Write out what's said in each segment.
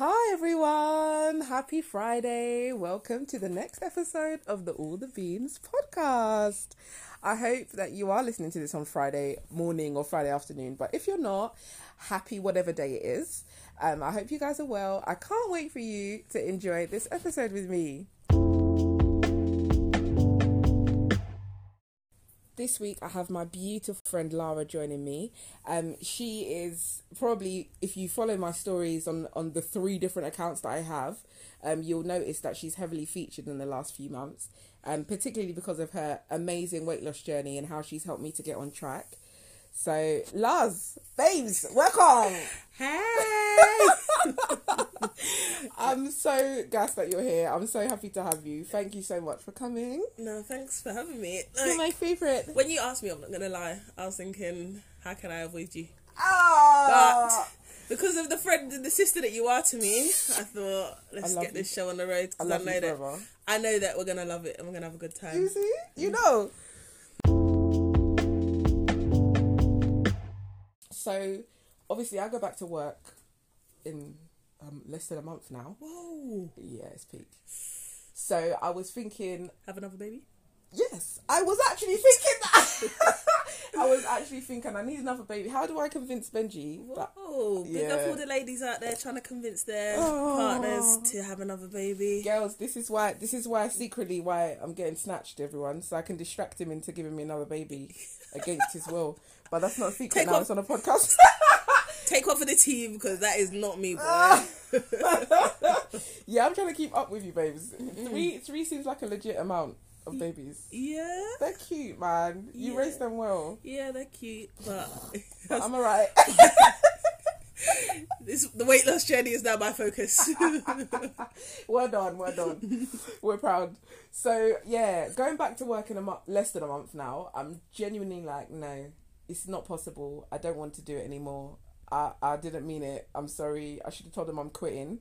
Hi everyone, happy Friday. Welcome to the next episode of the All the Beans podcast. I hope that you are listening to this on Friday morning or Friday afternoon, but if you're not, happy whatever day it is. Um, I hope you guys are well. I can't wait for you to enjoy this episode with me. This week I have my beautiful friend Lara joining me. Um, she is probably, if you follow my stories on on the three different accounts that I have, um, you'll notice that she's heavily featured in the last few months, um, particularly because of her amazing weight loss journey and how she's helped me to get on track. So, Lars, babes, welcome. Hey! I'm so gassed that you're here. I'm so happy to have you. Thank you so much for coming. no, thanks for having me. You're my favorite. when you asked me, I'm not gonna lie. I was thinking, how can I avoid you? Ah, Because of the friend and the sister that you are to me, I thought let's I get this show on the road I because I, love know you that. I know that we're gonna love it and we're gonna have a good time. You see, you know. So, obviously, I go back to work in um, less than a month now. Whoa! Yeah, it's peak. So I was thinking, Have another baby? yes, I was actually thinking that. I was actually thinking I need another baby. How do I convince Benji Oh! Big up Yeah. all the ladies out there trying to convince their Oh. partners to have another baby. Girls, this is why. This is why secretly why I'm getting snatched, everyone, so I can distract him into giving me another baby against his will. But that's not a secret Take now. It's on a podcast. Take one for the team because that is not me, boy. Ah. yeah, I'm trying to keep up with you, babes. Mm-hmm. Three, three seems like a legit amount of babies. yeah, They're cute, man. You Yeah. raised them well. yeah, they're cute, but I'm alright. this the weight loss journey is now my focus. well done, well done. We're proud. So yeah, going back to work in a month, less than a month now. I'm genuinely like, no, it's not possible. I don't want to do it anymore. I I didn't mean it. I'm sorry. I should have told them I'm quitting.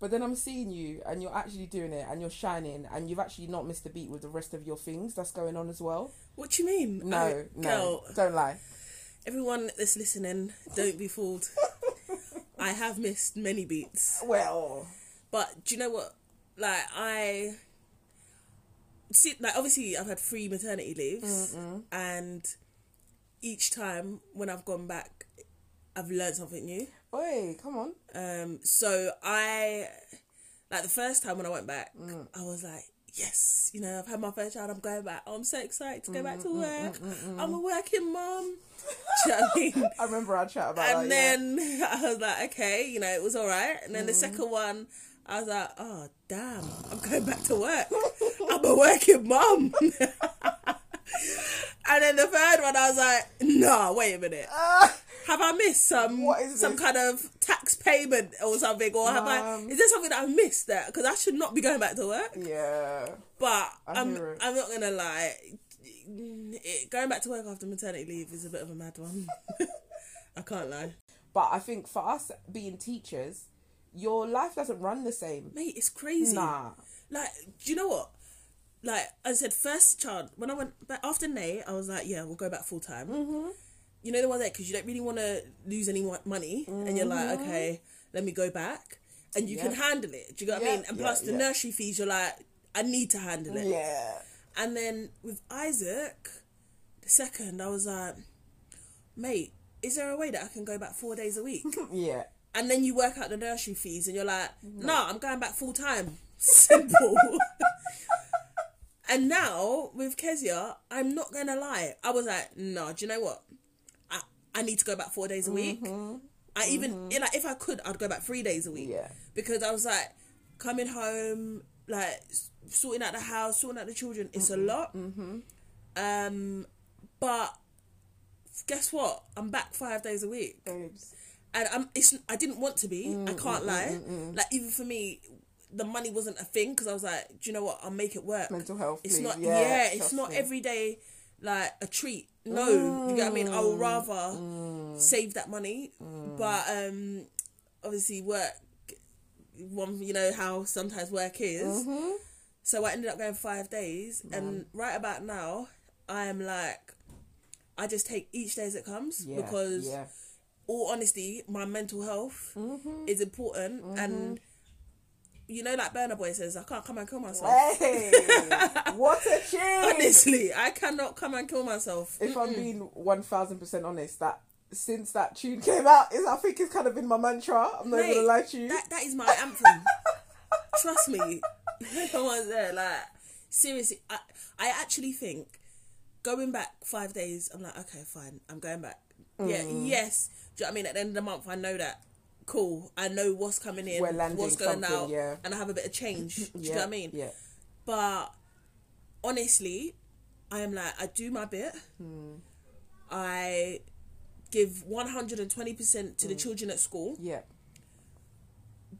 But then I'm seeing you, and you're actually doing it, and you're shining, and you've actually not missed a beat with the rest of your things that's going on as well. what do you mean? No, I- no, girl, don't lie. everyone that's listening, don't be fooled. I have missed many beats, Well, but do you know what? Like I see, like obviously I've had three maternity leaves, and each time when I've gone back, I've learned something new. oi, come on. Um, so I, like the first time when I went back, Mm. I was like, yes, you know, I've had my first child, I'm going back. Oh, I'm so excited to go back Mm, to work. I'm a working mom. Do you know what I mean? I remember our chat about that. and yeah. then I was like, okay, you know, it was all right. And then the Mm. second one, I was like, oh, damn, I'm going back to work. I'm a working mom. And then the third one, I was like, nah, wait a minute. Ah, Have I missed some some this? kind of tax payment or something, or have I? Um, Is there something that I missed there? Because I should not be going back to work. yeah. But I I'm. I'm not gonna lie. It, going back to work after maternity leave is a bit of a mad one. I can't lie, But I think for us being teachers, your life doesn't run the same. mate. It's crazy. Nah. Like, do you know what? Like I said, first child. When I went back after Nay, I was like, yeah, we'll go back full time. Mm-hmm. You know the one there because you don't really want to lose any mo- money, and you're like, okay, let me go back, and you can handle it. Do you know what I mean? And yeah, plus the yeah. nursery fees, you're like, I need to handle it. Yeah. And then with Isaac, the second, I was like, mate, is there a way that I can go back four days a week? Yeah. and then you work out the nursery fees, and you're like, no, I'm going back full time. Simple. and now with Kezia, I'm not gonna lie. I was like, no, do you know what? I I need to go back four days a week. Mm-hmm. I even mm-hmm. like if I could, I'd go back three days a week Yeah. because I was like coming home, like sorting out the house, sorting out the children. It's a lot. Mm-hmm. Um, but guess what? I'm back five days a week, Babes. and I'm. It's. I didn't want to be. I mm, can't mm, mm, lie. Like even for me, the money wasn't a thing because I was like, do you know what? I'll make it work. Mental health. It's please. not. Yeah. Yeah, it's not me. every day like a treat. No, you get what I mean. I would mm. rather mm. save that money, mm. but um, obviously work. One, you know how sometimes work is. Mm-hmm. So I ended up going five days, and right about now, I am like, I just take each day as it comes Yeah. because Yeah. all honesty, my mental health Mm-hmm. is important, and mm-hmm. You know, like Burna Boy says, I can't come and kill myself. Hey, what a tune! Honestly, I cannot come and kill myself. If I'm being one thousand percent honest, that since that tune came out, is I think it's kind of been my mantra. I'm not Mate, gonna lie to you. That that is my anthem. Trust me. No one's there. Like seriously, I I actually think going back five days, I'm like, okay, fine, I'm going back. Yeah, Mm. yes. Do you know what I mean? At the end of the month, I know that. Cool. I know what's coming in, We're landing what's going out, yeah. and I have a bit of change. Do you know what I mean? Yeah. But honestly, I am like, I do my bit. Hmm. I give 120% to the children at school. Yeah.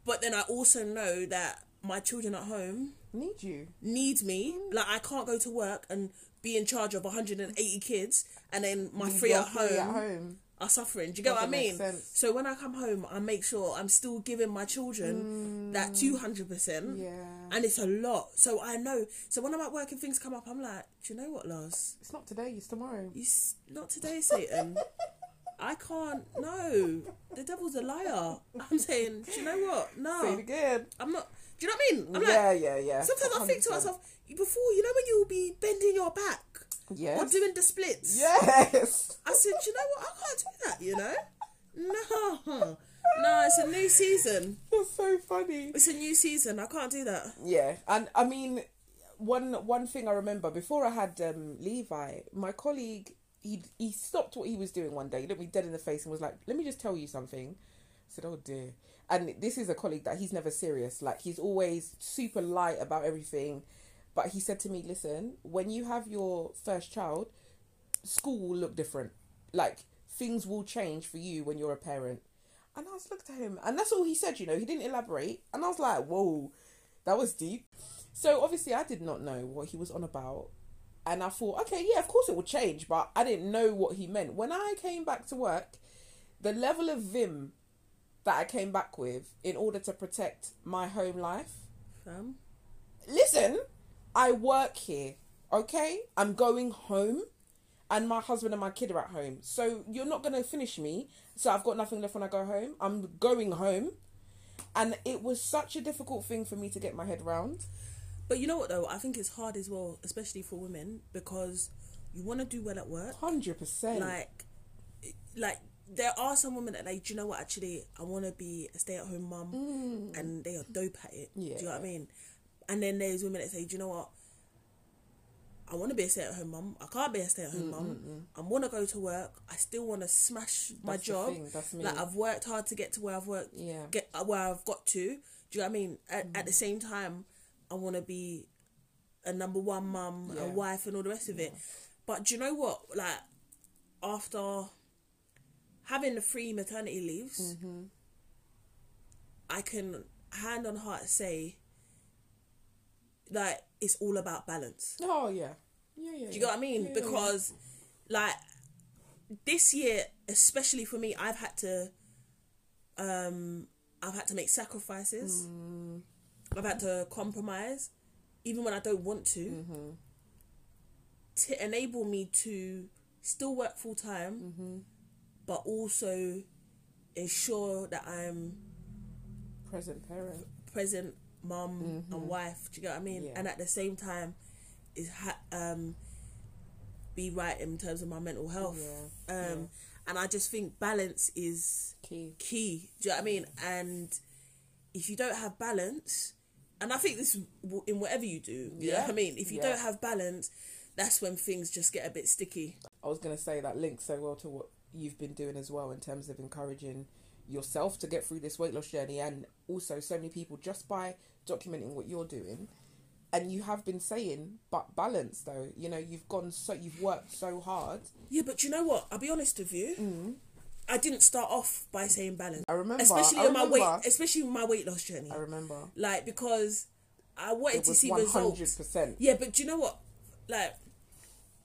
But then I also know that my children at home Need you. need me. Like, I can't go to work and be in charge of 180 kids and then my three your at home, three at home. Are suffering. Do you get what I mean? So when I come home, I make sure I'm still giving my children that mm. 200%. Yeah. And it's a lot. So I know. So when I'm at work and things come up, I'm like, do you know what, Lars? It's not today, it's tomorrow. You s- not today, Satan. I can't. No, the devil's a liar. I'm saying, do you know what? Say it No, again. I'm not. Do you know what I mean? I'm yeah, like, yeah, yeah. sometimes I think to myself, before you know when you'll be bending your back or Yes. doing the splits. Yes. I said, you know what? I can't do that. You know? No, no. It's a new season. That's so funny. It's a new season. I can't do that. Yeah, and I mean, one one thing I remember before I had um, Levi, my colleague, he he stopped what he was doing one day, He looked me dead in the face, and was like, "Let me just tell you something." I said, "Oh dear." And this is a colleague that he's never serious. Like he's always super light about everything. But he said to me, "Listen, when you have your first child, school will look different. Like things will change for you when you're a parent." And I was looked at him, and that's all he said. You know, he didn't elaborate, and I was like, "Whoa, that was deep." So obviously, I did not know what he was on about, and I thought, okay, yeah, of course it will change, but I didn't know what he meant. When I came back to work, the level of vim that I came back with in order to protect my home life. Fam. Listen, I work here, okay? I'm going home, and my husband and my kid are at home. So you're not gonna finish me. So I've got nothing left when I go home. I'm going home, and it was such a difficult thing for me to get my head around. But you know what though? I think it's hard as well, especially for women, because you want to do well at work. Hundred percent. Like, like there are some women that like, do you know what? Actually, I want to be a stay-at-home mum, and they are dope at it. Do you know what I Mm. Mean? And then there's women that say, do you know what? I want to be a stay-at-home mum. I can't be a stay-at-home mum. I want to go to work. I still want to smash my That's the job. thing, that's me. Like I've worked hard to get to where I've worked. Yeah. Get uh, where I've got to. Do you know what I mean? At, at Mm. the same time, I want to be a number one mum, Yeah. a wife, and all the rest of it. But do you know what? Like after having the free maternity leaves, Mm-hmm. I can hand on heart say that it's all about balance. Oh yeah. Yeah, yeah. Do you get what I mean? Because like this year, especially for me, I've had to um I've had to make sacrifices. Mm. I've had to compromise, even when I don't want to, mm-hmm. to enable me to still work full time, mm-hmm. but also ensure that I'm present parent. present mum and wife. Do you get what I mean? Yeah. And at the same time, is ha- um be right in terms of my mental health. Yeah, Um, and I just think balance is Key. key. Do you know what I mean? And if you don't have balance, and I think this in whatever you do. You know Yeah. what I mean? If you Yeah. don't have balance, that's when things just get a bit sticky. I was gonna say that links so well to what you've been doing as well in terms of encouraging yourself to get through this weight loss journey and also so many people just by documenting what you're doing and you have been saying but balance though you know you've gone so you've worked so hard Yeah, but you know what? I'll be honest with you. Mm. I didn't start off by saying balance. I remember especially I on my weight, especially my weight loss journey. I remember like because I wanted to see one results. hundred percent Yeah, but do you know what? Like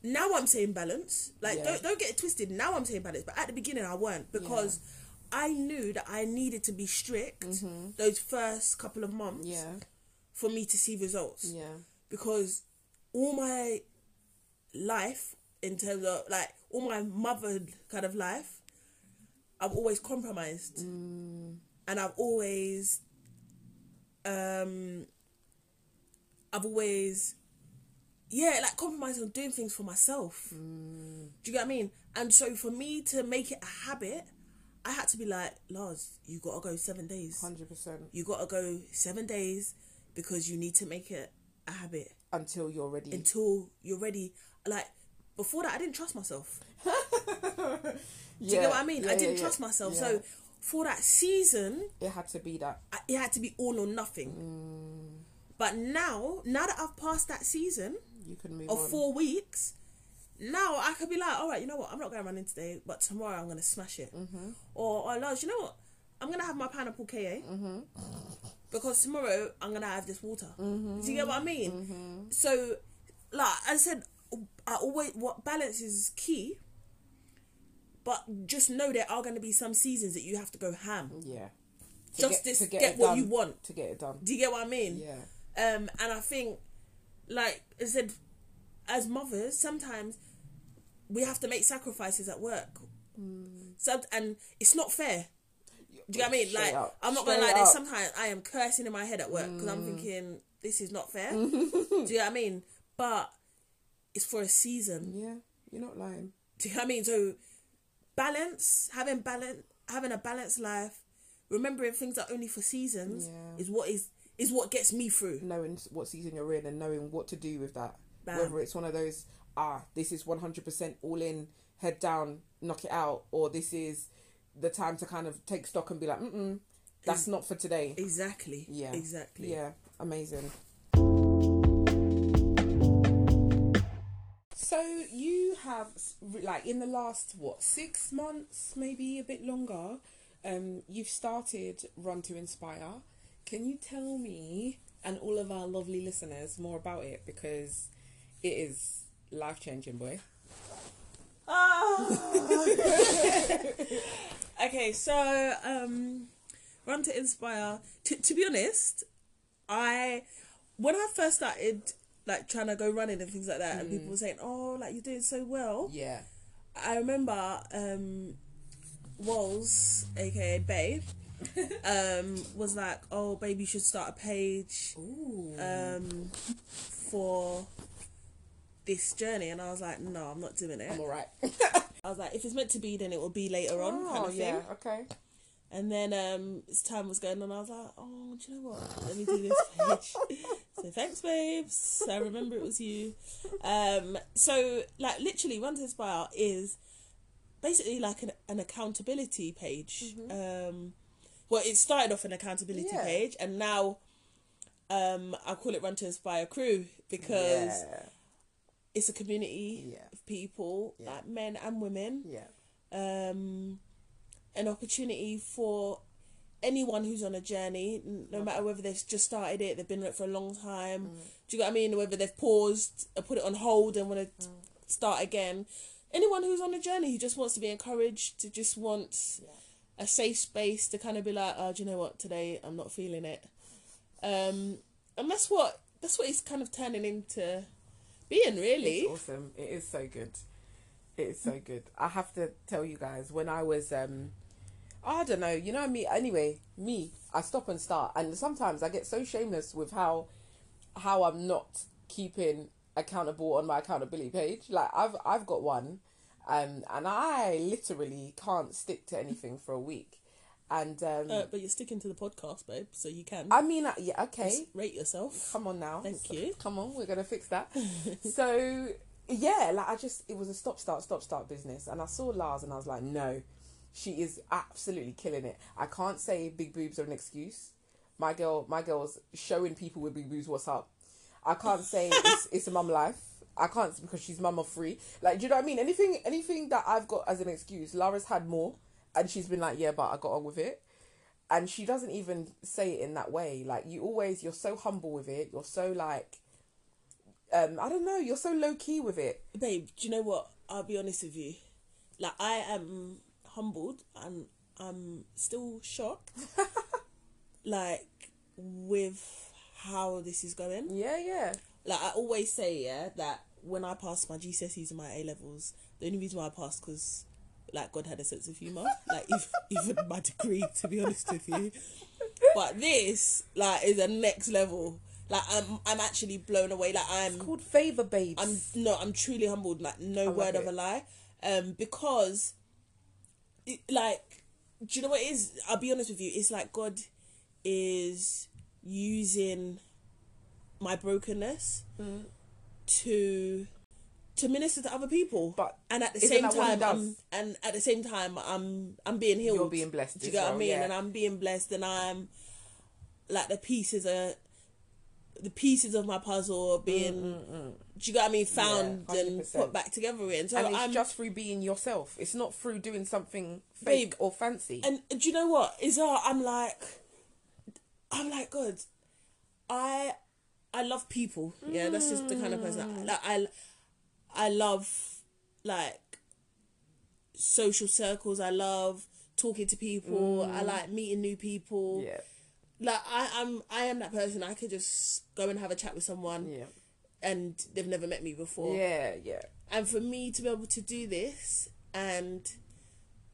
now I'm saying balance. Like Yeah. don't don't get it twisted. Now I'm saying balance, but at the beginning I weren't because I knew that I needed to be strict those first couple of months Mm-hmm. yeah for me to see results. yeah Because all my life in terms of like all my mothered kind of life, I've always compromised, Mm. and I've always, um, I've always, yeah, like compromised on doing things for myself. Mm. Do you get what I mean? And so for me to make it a habit, I had to be like, Lars, you gotta go seven days. Hundred percent. You gotta go seven days because you need to make it a habit Until you're ready. until you're ready. Like before that, I didn't trust myself. Do Do you know what I mean? I didn't trust myself. Yeah. So for that season, it had to be that. I- it had to be all or nothing. Mm. But now, now that I've passed that season You can move of on. four weeks, now I could be like, all right, you know what? I'm not going running today, but tomorrow I'm going to smash it. Mm-hmm. Or, or Lars, you know what? I'm going to have my pineapple KA Mm-hmm. because tomorrow I'm going to have this water. Mm-hmm. Do you get what I mean? So, like I said, I always, what balance is key. But just know there are going to be some seasons that you have to go ham. Yeah. To Just this, to get, it what done. you want. To get it done. Do you get what I mean? Yeah. Um, and I think, like I said, as mothers, sometimes we have to make sacrifices at work. Mm. So, and it's not fair. Do you get what I mean? Straight Like, up. I'm not gonna Straight lie. There's sometimes I am cursing in my head at work because I'm mm. thinking this is not fair. Do you know what I mean? But it's for a season. Yeah. You're not lying. Do you know what I mean? So balance, having balance, having a balanced life, remembering things are only for seasons Yeah. is what is is what gets me through. Knowing what season you're in and knowing what to do with that. Bam. Whether it's one of those, ah, this is 100% all in, head down, knock it out, or this is the time to kind of take stock and be like, mm that's not for today. Exactly. Yeah. Exactly. Yeah, amazing. So you have like in the last what six months, maybe a bit longer, um, you've started Run to Inspire. Can you tell me and all of our lovely listeners more about it because it is life changing, boy. okay, so um, Run to Inspire. To, to be honest, I when I first started like trying to go running and things like that, and people were saying, "Oh, like you're doing so well." Yeah. I remember um, Walls, aka Babe, um, was like, "Oh, baby, you should start a page Ooh. um, for this journey," and I was like, "No, I'm not doing it." I'm alright. I was like, "If it's meant to be, then it will be later on." kind oh of thing. yeah. Okay. And then um, as time was going on, I was like, "Oh, do you know what? Let me do this page." so thanks, babes. I remember it was you. Um, so like literally, Run to Inspire is basically like an, an accountability page. Um, well, it started off an accountability Yeah. page, and now um, I call it Run to Inspire Crew because yeah. It's a community Yeah. of people, Yeah. like men and women Yeah. um, an opportunity for anyone who's on a journey, no matter whether they've just started it, they've been on it for a long time. Mm. Do you get what I mean? Whether they've paused or put it on hold and want to Mm. start again. Anyone who's on a journey who just wants to be encouraged, to just wants Yeah. a safe space to kind of be like, oh, do you know what? Today I'm not feeling it. Um, and that's what that's what it's kind of turning into being really. It's awesome. It is so good. It is so good. I have to tell you guys when I was um I don't know, you know me anyway, me, I stop and start and sometimes I get so shameless with how how I'm not keeping accountable on my accountability page. Like I've I've got one um and I literally can't stick to anything for a week. And um Uh, but you're sticking to the podcast, babe, so you can. I mean uh, yeah, okay. Just rate yourself. Come on now. Thank you. Come on, we're gonna fix that. so yeah, like I just it was a stop start stop start business, and I saw Lars, and I was like, no, she is absolutely killing it. I can't say big boobs are an excuse. My girl, my girl's showing people with big boobs what's up. I can't say it's, it's a mum life. I can't because she's mum of free. Like, do you know what I mean? Anything, anything that I've got as an excuse, Lara's had more, and she's been like, yeah, but I got on with it and she doesn't even say it in that way like you always you're so humble with it you're so like um i don't know you're so low key with it Babe, do you know what? I'll be honest with you. Like, I am humbled and I'm still shocked. like, with how this is going. yeah yeah Like, I always say, yeah, that when I passed my GCSEs and my A levels, the only reason why I passed because like God had a sense of humor, like even, even my degree, to be honest with you. But this like is a next level. Like I'm, I'm actually blown away. Like I'm, Called favor babes. I'm no, I'm truly humbled. Like no word of a lie, um, because, it, like, do you know what it is? I'll be honest with you. It's like God is using my brokenness to to minister to other people. But and at the same that time. I'm, and at the same time, I'm I'm being healed. You're being blessed Do you get what I mean? yeah. And I'm being blessed, and I'm like the pieces are the pieces of my puzzle are being. Mm, mm, mm. Do you get what I mean? Found Yeah, and put back together again. So and it's I'm just through being yourself. It's not through doing something Babe, fake or fancy. and do you know what is uh, i'm like i'm like god i i love people yeah that's just the kind of person I, like i i love like social circles i love talking to people i mm. like meeting new people yeah, like i i'm i am that person i could just go and have a chat with someone yeah, and they've never met me before yeah, yeah. and for me to be able to do this and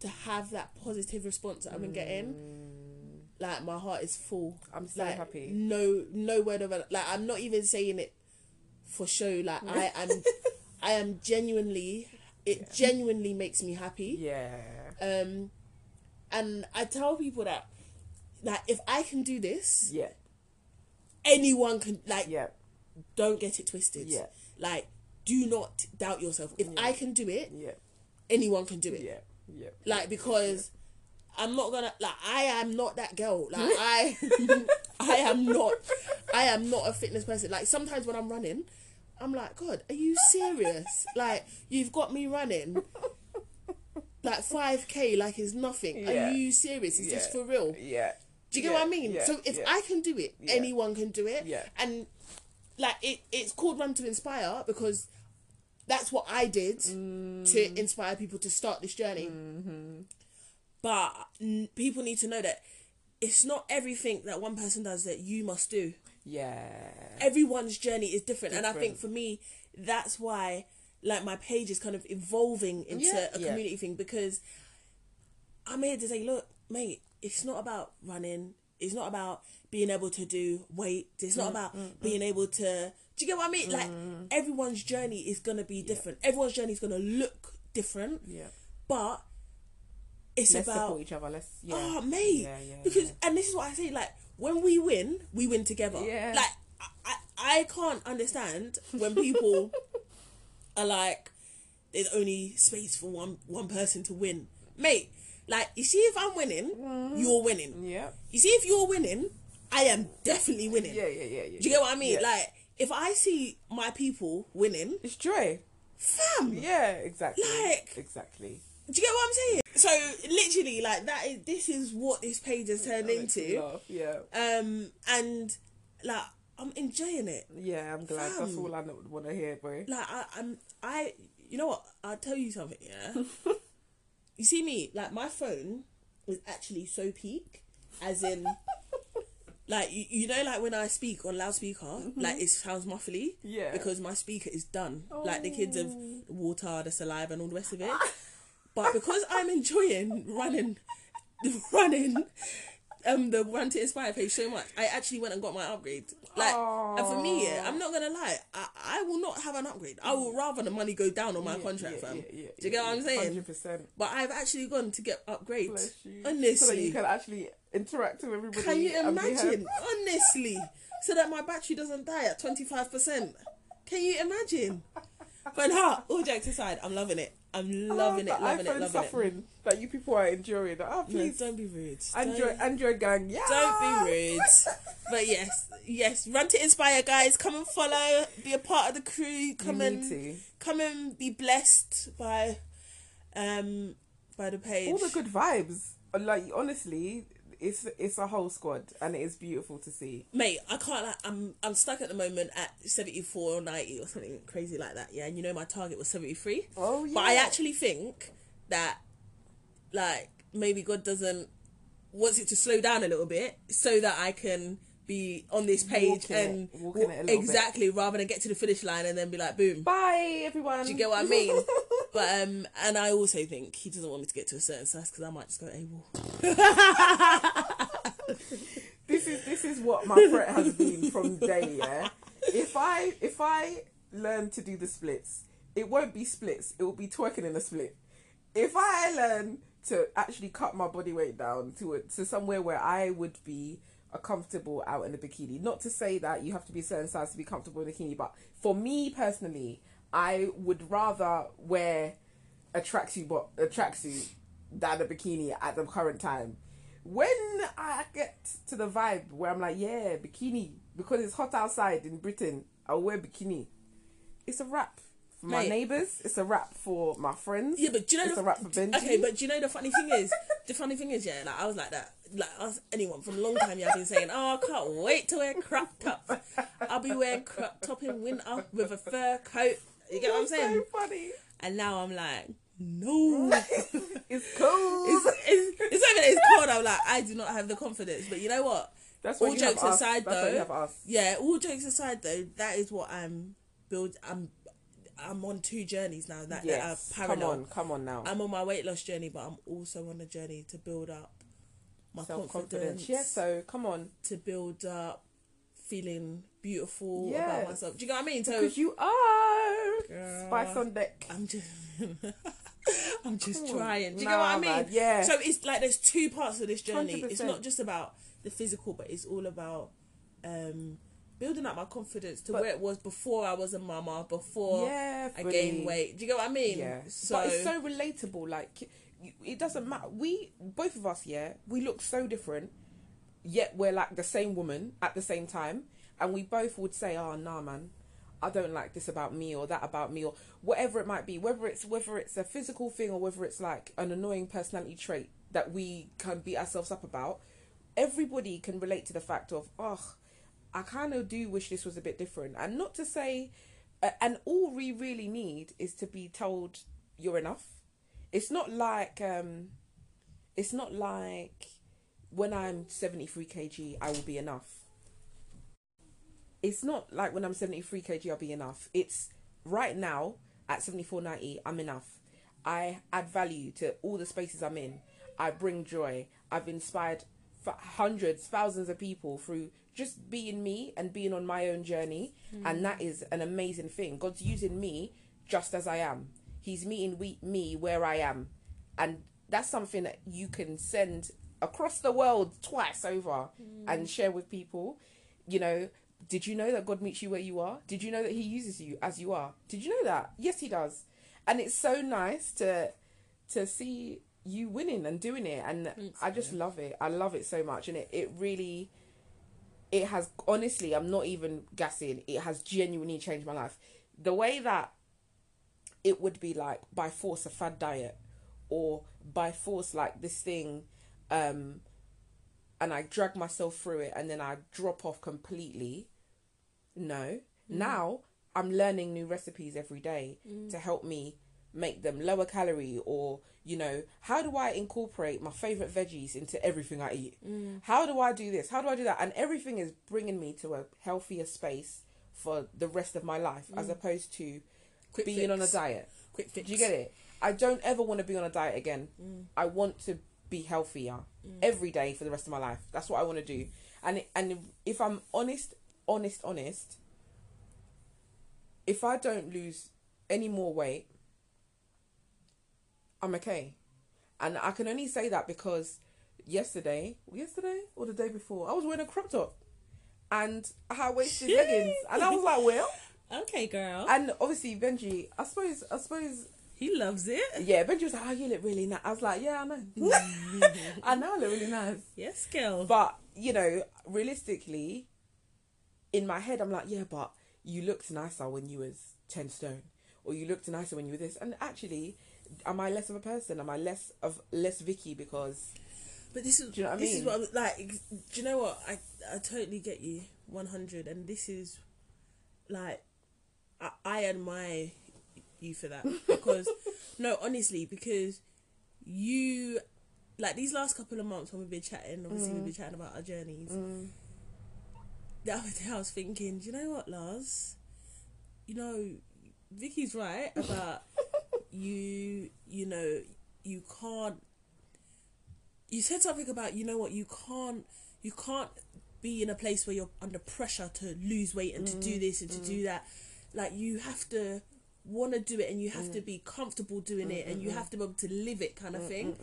to have that positive response that I've been getting, mm. like my heart is full. I'm so like, happy. No, no word of a like. I'm not even saying it for show. Like I am, I am genuinely. It genuinely makes me happy. Yeah, Um, and I tell people that, like, if I can do this, yeah, anyone can. Like, yeah, don't get it twisted. Yeah. Like, do not doubt yourself. If I can do it, yeah, anyone can do it. yeah, yeah. like because I'm not gonna like I am not that girl. Like I I am not I am not a fitness person. Like sometimes when I'm running, I'm like, God, are you serious? like you've got me running like five K like it's nothing. Yeah. Are you serious? Is this for real? Yeah. Do you get Yeah, what I mean? yeah, so if yeah. I can do it, Yeah. anyone can do it. Yeah. And like it, it's called Run to Inspire because that's what I did Mm. to inspire people to start this journey. Mm-hmm. But people need to know that it's not everything that one person does that you must do. Yeah. Everyone's journey is different, and I think for me, that's why like my page is kind of evolving into Yeah, a yeah. community thing because I'm here to say, look, mate, it's not about running. It's not about being able to do weight. It's Mm, not about mm, mm. being able to. Do you get what I mean? Like mm. everyone's journey is gonna be different. Everyone's journey is gonna look different, Yeah. but it's Let's about support each other. Let's. Yeah. oh mate Yeah, yeah, because yeah. and this is what i say like when we win we win together Yeah. like I, I i can't understand when people are like there's only space for one one person to win mate like you see if i'm winning Mm-hmm. you're winning Yeah. you see if you're winning i am definitely winning Yeah. Yeah. Yeah. yeah do you get what i mean Yeah. like if i see my people winning it's joy. Fam Yeah. Exactly. Like- Exactly. do you get what i'm saying so literally like that is this is what this page has turned That makes me into Yeah. um and like i'm enjoying it Yeah. I'm glad. That's all I want to hear, bro. like I, i'm i you know what i'll tell you something yeah you see me like my phone is actually so peak as in like you, you know like when i speak on loudspeaker like it sounds muffly Mm-hmm. Yeah. because my speaker is done like the kids have Oh. water the saliva and all the rest of it but because i'm enjoying running running um the run to inspire page so much i actually went and got my upgrade like and for me yeah, i'm not gonna lie I, I will not have an upgrade i will rather the money go down on my Yeah, contract yeah, fam do you get what i'm saying Hundred percent. but i've actually gone to get upgrades Bless you. honestly So that you can actually interact with everybody. can you imagine honestly so that my battery doesn't die at 25% can you imagine but nah, all jokes aside i'm loving it i'm loving it loving it loving suffering that you people are enduring. Oh, it no, please, don't be rude Android, Android gang, yeah. Don't be rude. but yes, yes, run to inspire, guys. Come and follow, be a part of the crew. Come need and to. come and be blessed by, um, by the page. All the good vibes. Like honestly, it's it's a whole squad, and it is beautiful to see. Mate, I can't. Like, I'm I'm stuck at the moment at seventy four or ninety or something crazy like that. Yeah, and you know my target was seventy three. Oh yeah. But I actually think that, like, maybe God doesn't wants it to slow down a little bit so that I can be on this page Walking it- and walking it a little bit. exactly rather than get to the finish line and then be like boom. Bye, everyone. Do you get what I mean? but um, and I also think he doesn't want me to get to a certain size because I might just go able. this is this is what my threat has been from day. Yeah, if I if I learn to do the splits, it won't be splits. It will be twerking in a split. If I learn to actually cut my body weight down to a, to somewhere where I would be a comfortable out in a bikini. Not to say that you have to be a certain size to be comfortable in a bikini, but for me personally, I would rather wear a tracksuit, but a tracksuit than a bikini at the current time. When I get to the vibe where I'm like, yeah, bikini, because it's hot outside in Britain, I'll wear bikini. It's a wrap for my Mate. neighbours. It's a wrap for my friends. Yeah, but do you know it's the, a wrap for Benji. Okay, but do you know the funny thing is, the funny thing is, yeah, like I was like that. Like us, anyone from a long time, yeah, I've been saying, oh, I can't wait to wear crop tops. I'll be wearing crop top in winter with a fur coat. You get what I'm saying? So funny. And now I'm like, no. it's cold. It's, it's, it's not even it's cold. I'm like, I do not have the confidence. But you know what? That's all jokes have aside, though, yeah, all jokes aside, though, that is what I'm build. I'm I'm on two journeys now that, Yes. that are Come on, come on now. I'm on my weight loss journey, but I'm also on a journey to build up my Self confidence. Yeah. So come on, To build up feeling beautiful about myself. Do you know what I mean? So because you are Girl. spice on deck. I'm just I'm just Come on. trying. Do you Nah, get what I mean? man, yeah. So it's like there's two parts of this journey. It's 100%. not just about the physical, but it's all about um building up my confidence to But- where it was before I was a mama, before yeah, I gained weight. Do you know what I mean? Yeah, So, but it's so relatable. Like it doesn't matter. We both of us, yeah, we look so different, yet we're like the same woman at the same time, and we both would say, "Oh, nah, man." I don't like this about me or that about me or whatever it might be, whether it's whether it's a physical thing or whether it's like an annoying personality trait that we can beat ourselves up about. Everybody can relate to the fact of, oh, I kind of do wish this was a bit different. And not to say, and all we really need is to be told you're enough. It's not like, um, it's not like when I'm 73 kg, I will be enough. It's not like when I'm 73 kg, I'll be enough. It's right now at 74.90, I'm enough. I add value to all the spaces I'm in. I bring joy. I've inspired f- hundreds, thousands of people through just being me and being on my own journey. And that is an amazing thing. God's using me just as I am. He's meeting we- me where I am. And that's something that you can send across the world twice over mm. and share with people. You know, did you know that God meets you where you are? Did you know that He uses you as you are? Did you know that? Yes, He does. And it's so nice to to see you winning and doing it and Thanks, I just love it. I love it so much and it, it really it has honestly I'm not even gassing. It has genuinely changed my life. The way that it would be like by force a fad diet or by force like this thing um and I drag myself through it and then I drop off completely. No. Mm. Now I'm learning new recipes every day mm. to help me make them lower calorie or you know how do I incorporate my favorite veggies into everything I eat? Mm. How do I do this? How do I do that? And everything is bringing me to a healthier space for the rest of my life as opposed to quick being fix. on a diet. Quick fix. Do you get it? I don't ever want to be on a diet again. Mm. I want to be healthier mm. every day for the rest of my life. That's what I want to do. And and if I'm honest, honest, honest, if I don't lose any more weight, I'm okay. And I can only say that because yesterday, yesterday or the day before, I was wearing a crop top and had waisted leggings, and I was like, well. Okay, girl. And obviously, Benji, I suppose, I suppose he loves it. yeah, Benji was like, "Oh, you look really nice." I was like, "Yeah, I know. I know I look really nice." Yes, girl. But you know, realistically, in my head, I'm like, "Yeah, but you looked nicer when you was ten stone, or you looked nicer when you were this." And actually, am I less of a person? Am I less of less Vicky because? But this is Do you know what I this is what I'm, like. Do you know what I I totally get you one hundred, and this is like I, I admire you for that because no, honestly, because you like these last couple of months when we've been chatting. Obviously, Mm. we've been chatting about our journeys. Mm. the other day I was thinking, do you know what, Lars? You know, Vicky's right about you. You know, you can't. You said something about you know what you can't. You can't be in a place where you're under pressure to lose weight and to do mm. this and to do mm. that. Like you have to want to do it and you have to mm. be comfortable doing it and you have to be able to live it kind of thing.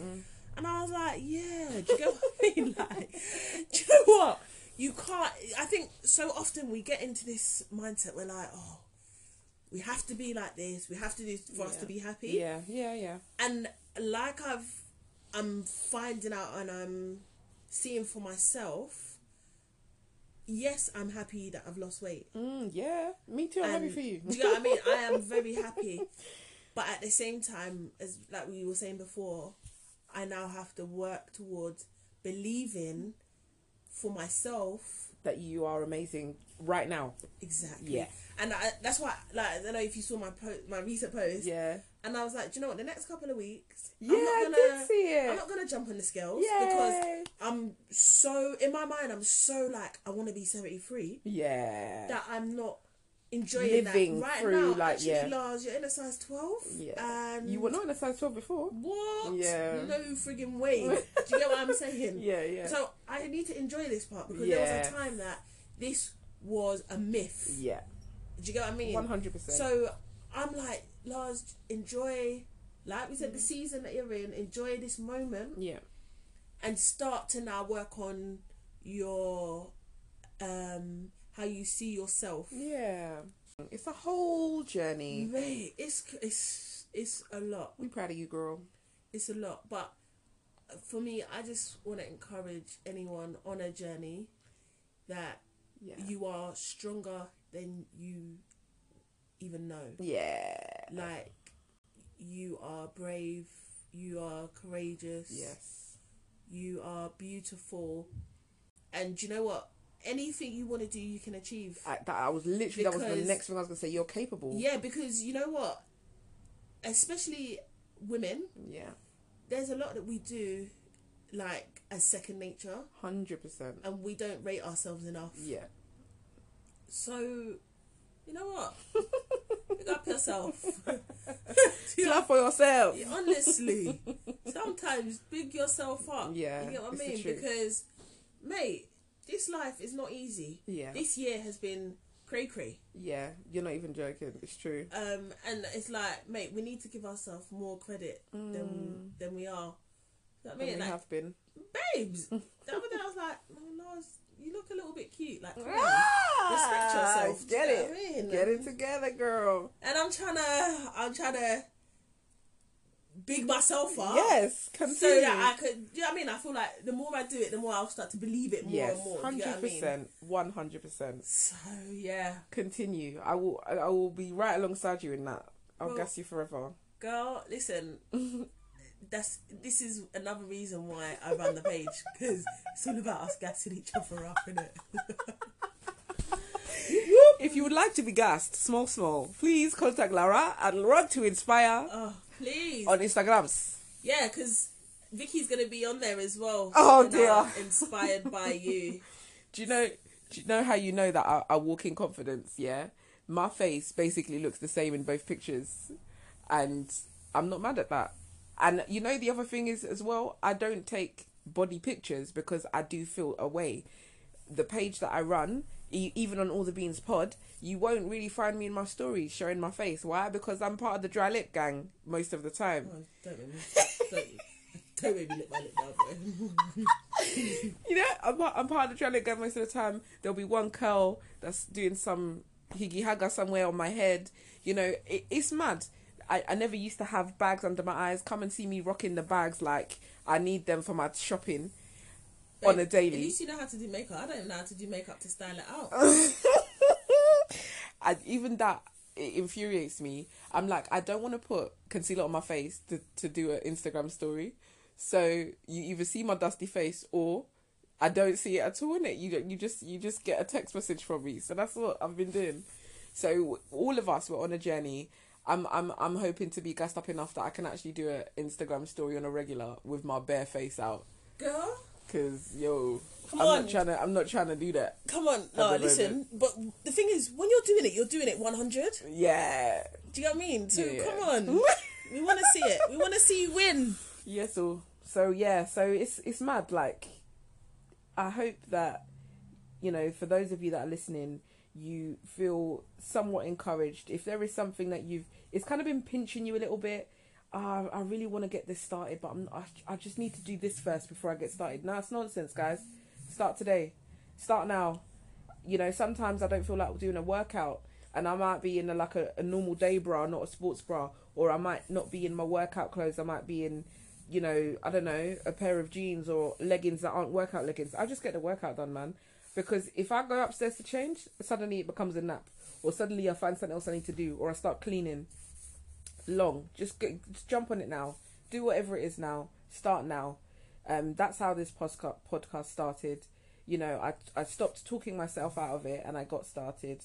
And I was like, yeah, do you get what I mean? Like, do you know what? You can't. I think so often we get into this mindset. We're like, oh, we have to be like this. We have to do this for us to be happy. Yeah, yeah, yeah. And like I've, I'm finding out and I'm seeing for myself. Yes, I'm happy that I've lost weight. Mm, yeah, me too. I'm happy for you. Do you know what I mean? I am very happy, but at the same time, as like we were saying before, I now have to work towards believing for myself that you are amazing right now. exactly. Yeah. And I, that's why, like, I don't know if you saw my po- my recent post, Yeah. And I was like, do you know what? The next couple of weeks, Yeah, I'm not gonna, did see it. I'm not gonna jump on the scales Yay. because I'm so in my mind. I'm so like I want to be seventy three Yeah. that I'm not enjoying Living that right through, now. like, actually, yeah. Lars, you're in a size twelve. yeah. and You were not in a size 12 before. what? Yeah. no frigging way. Do you get what I'm saying? Yeah, yeah. So I need to enjoy this part because there was a time that this was a myth. yeah. Do you get what I mean? 100%. So I'm like, Lars, enjoy, like we said, Mm. the season that you're in, enjoy this moment yeah. and start to now work on your, um, how you see yourself. Yeah. It's a whole journey. Mate, it's, it's, it's a lot. We proud of you, girl. It's a lot. But for me, I just want to encourage anyone on a journey that Yeah. you are stronger than you even know. Yeah. like you are brave you are courageous Yes. you are beautiful and you know what anything you want to do you can achieve I, that, I was literally, that was the next thing I was going to say. You're capable. yeah because you know what especially women Yeah. there's a lot that we do like as second nature 100%. and we don't rate ourselves enough Yeah. so you know what pick up yourself Clap for yourself. Yeah, honestly, sometimes big yourself up. Yeah, you get what I mean? Because, mate, this life is not easy. Yeah. This year has been cray cray. Yeah. You're not even joking. It's true. Um, and it's like, mate, we need to give ourselves more credit than than we are. You know what I mean? we Like, have been. babes. the other day I was like, oh, Lars, you look a little bit cute. Like, Ah, respect yourself. You Get know it. I mean? Get it together, girl. And I'm trying to, I'm trying to big myself up. Yes. so Continue. that I could. Do you know what I mean? I feel like the more I do it, the more I'll start to believe it more yes. and more. Do you get Hundred what I mean? percent. One hundred percent. So yeah, Continue. I will. I will be right alongside you in that. I'll Well- gas you forever. girl, listen. That's this is another reason why I run the page because it's all about us gassing each other up, isn't it? If you would like to be gassed, small, small, please contact Lara at Run to Inspire Oh please, on Instagrams. yeah, because Vicky's gonna be on there as well. Oh, dear. Inspired by you. Do you know? Do you know how you know that I, I walk in confidence? Yeah, my face basically looks the same in both pictures, and I'm not mad at that. And you know the other thing is as well, I don't take body pictures because I do feel away. The page that I run, e- even on all the beans pod, you won't really find me in my stories showing my face. Why? Because I'm part of the dry lip gang most of the time. Oh, don't make me, don't, don't make me lick my lip boy. you know, I'm part, I'm part of the dry lip gang most of the time. There'll be one curl that's doing some higgy haga somewhere on my head. You know, it, it's mad. I, I never used to have bags under my eyes. Come and see me rocking the bags like I need them for my shopping on a At daily. least you know how to do makeup. I don't know how to do makeup to style it out. and even that it infuriates me. I'm like, I don't want to put concealer on my face to, to do an Instagram story. So you either see my dusty face or I don't see it at all in it. You don't- you just you just get a text message from me. So that's what I've been doing. So all of us were on a journey. I'm I'm I'm hoping to be gassed up enough that I can actually do an Instagram story on a regular with my bare face out. Girl, Cause yo, Come I'm on. not trying to. I'm not trying to do that. Come on, no, listen. But the thing is, when you're doing it, you're doing it 100. Yeah. Do you know what I mean? So yeah. come on, we want to see it. We want to see you win. Yeah. So so yeah. So it's it's mad. Like, I hope that you know, for those of you that are listening, you feel somewhat encouraged. If there is something that you've, it's kind of been pinching you a little bit. Uh, I really want to get this started, but I'm, I, I just need to do this first before I get started. No, it's nonsense, guys. Start today. Start now. You know, sometimes I don't feel like doing a workout, and I might be in a, like a, a normal day bra, not a sports bra, or I might not be in my workout clothes. I might be in, you know, I don't know, a pair of jeans or leggings that aren't workout leggings. I just get the workout done, man. Because if I go upstairs to change, suddenly it becomes a nap, or suddenly I find something else I need to do, or I start cleaning. Long, just get, just jump on it now. Do whatever it is now. Start now. Um, that's how this podcast podcast started. You know, I I stopped talking myself out of it, and I got started.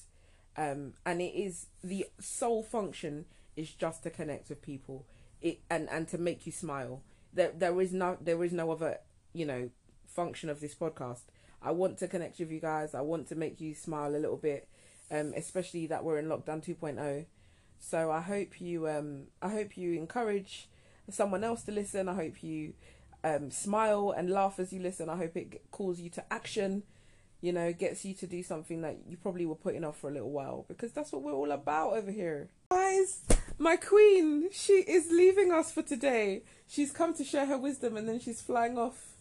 Um, and it is the sole function is just to connect with people, it and and to make you smile. There there is no there is no other you know function of this podcast. I want to connect with you guys. I want to make you smile a little bit, um, especially that we're in lockdown 2.0. So I hope you um I hope you encourage someone else to listen. I hope you um smile and laugh as you listen. I hope it calls you to action. You know, gets you to do something that you probably were putting off for a little while because that's what we're all about over here. Guys, my queen, she is leaving us for today. She's come to share her wisdom and then she's flying off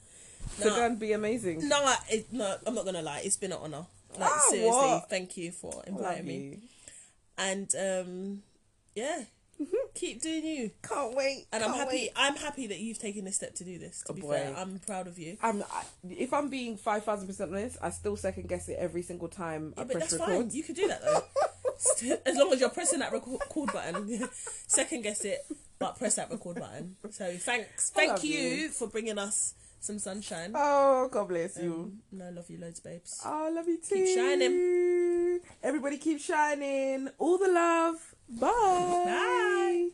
to No. go and be amazing. No, I, it, no, I'm not gonna lie. It's been an honor. Like Ah, seriously, what? thank you for inviting me. you. And um, yeah, keep doing you. Can't wait. And I'm happy. wait. I'm happy that you've taken this step to do this. To Oh, be boy. fair, I'm proud of you. I'm, I, if I'm being five thousand percent honest, I still second guess it every single time Yeah, I but press that's record. fine. You can do that though. As long as you're pressing that record record button, second guess it, but press that record button. So thanks, thank you, you. for bringing us some sunshine. Oh, God bless um, you. I love you loads, babes. Oh, love you too. Keep shining. Everybody keep shining. All the love. Bye. Bye.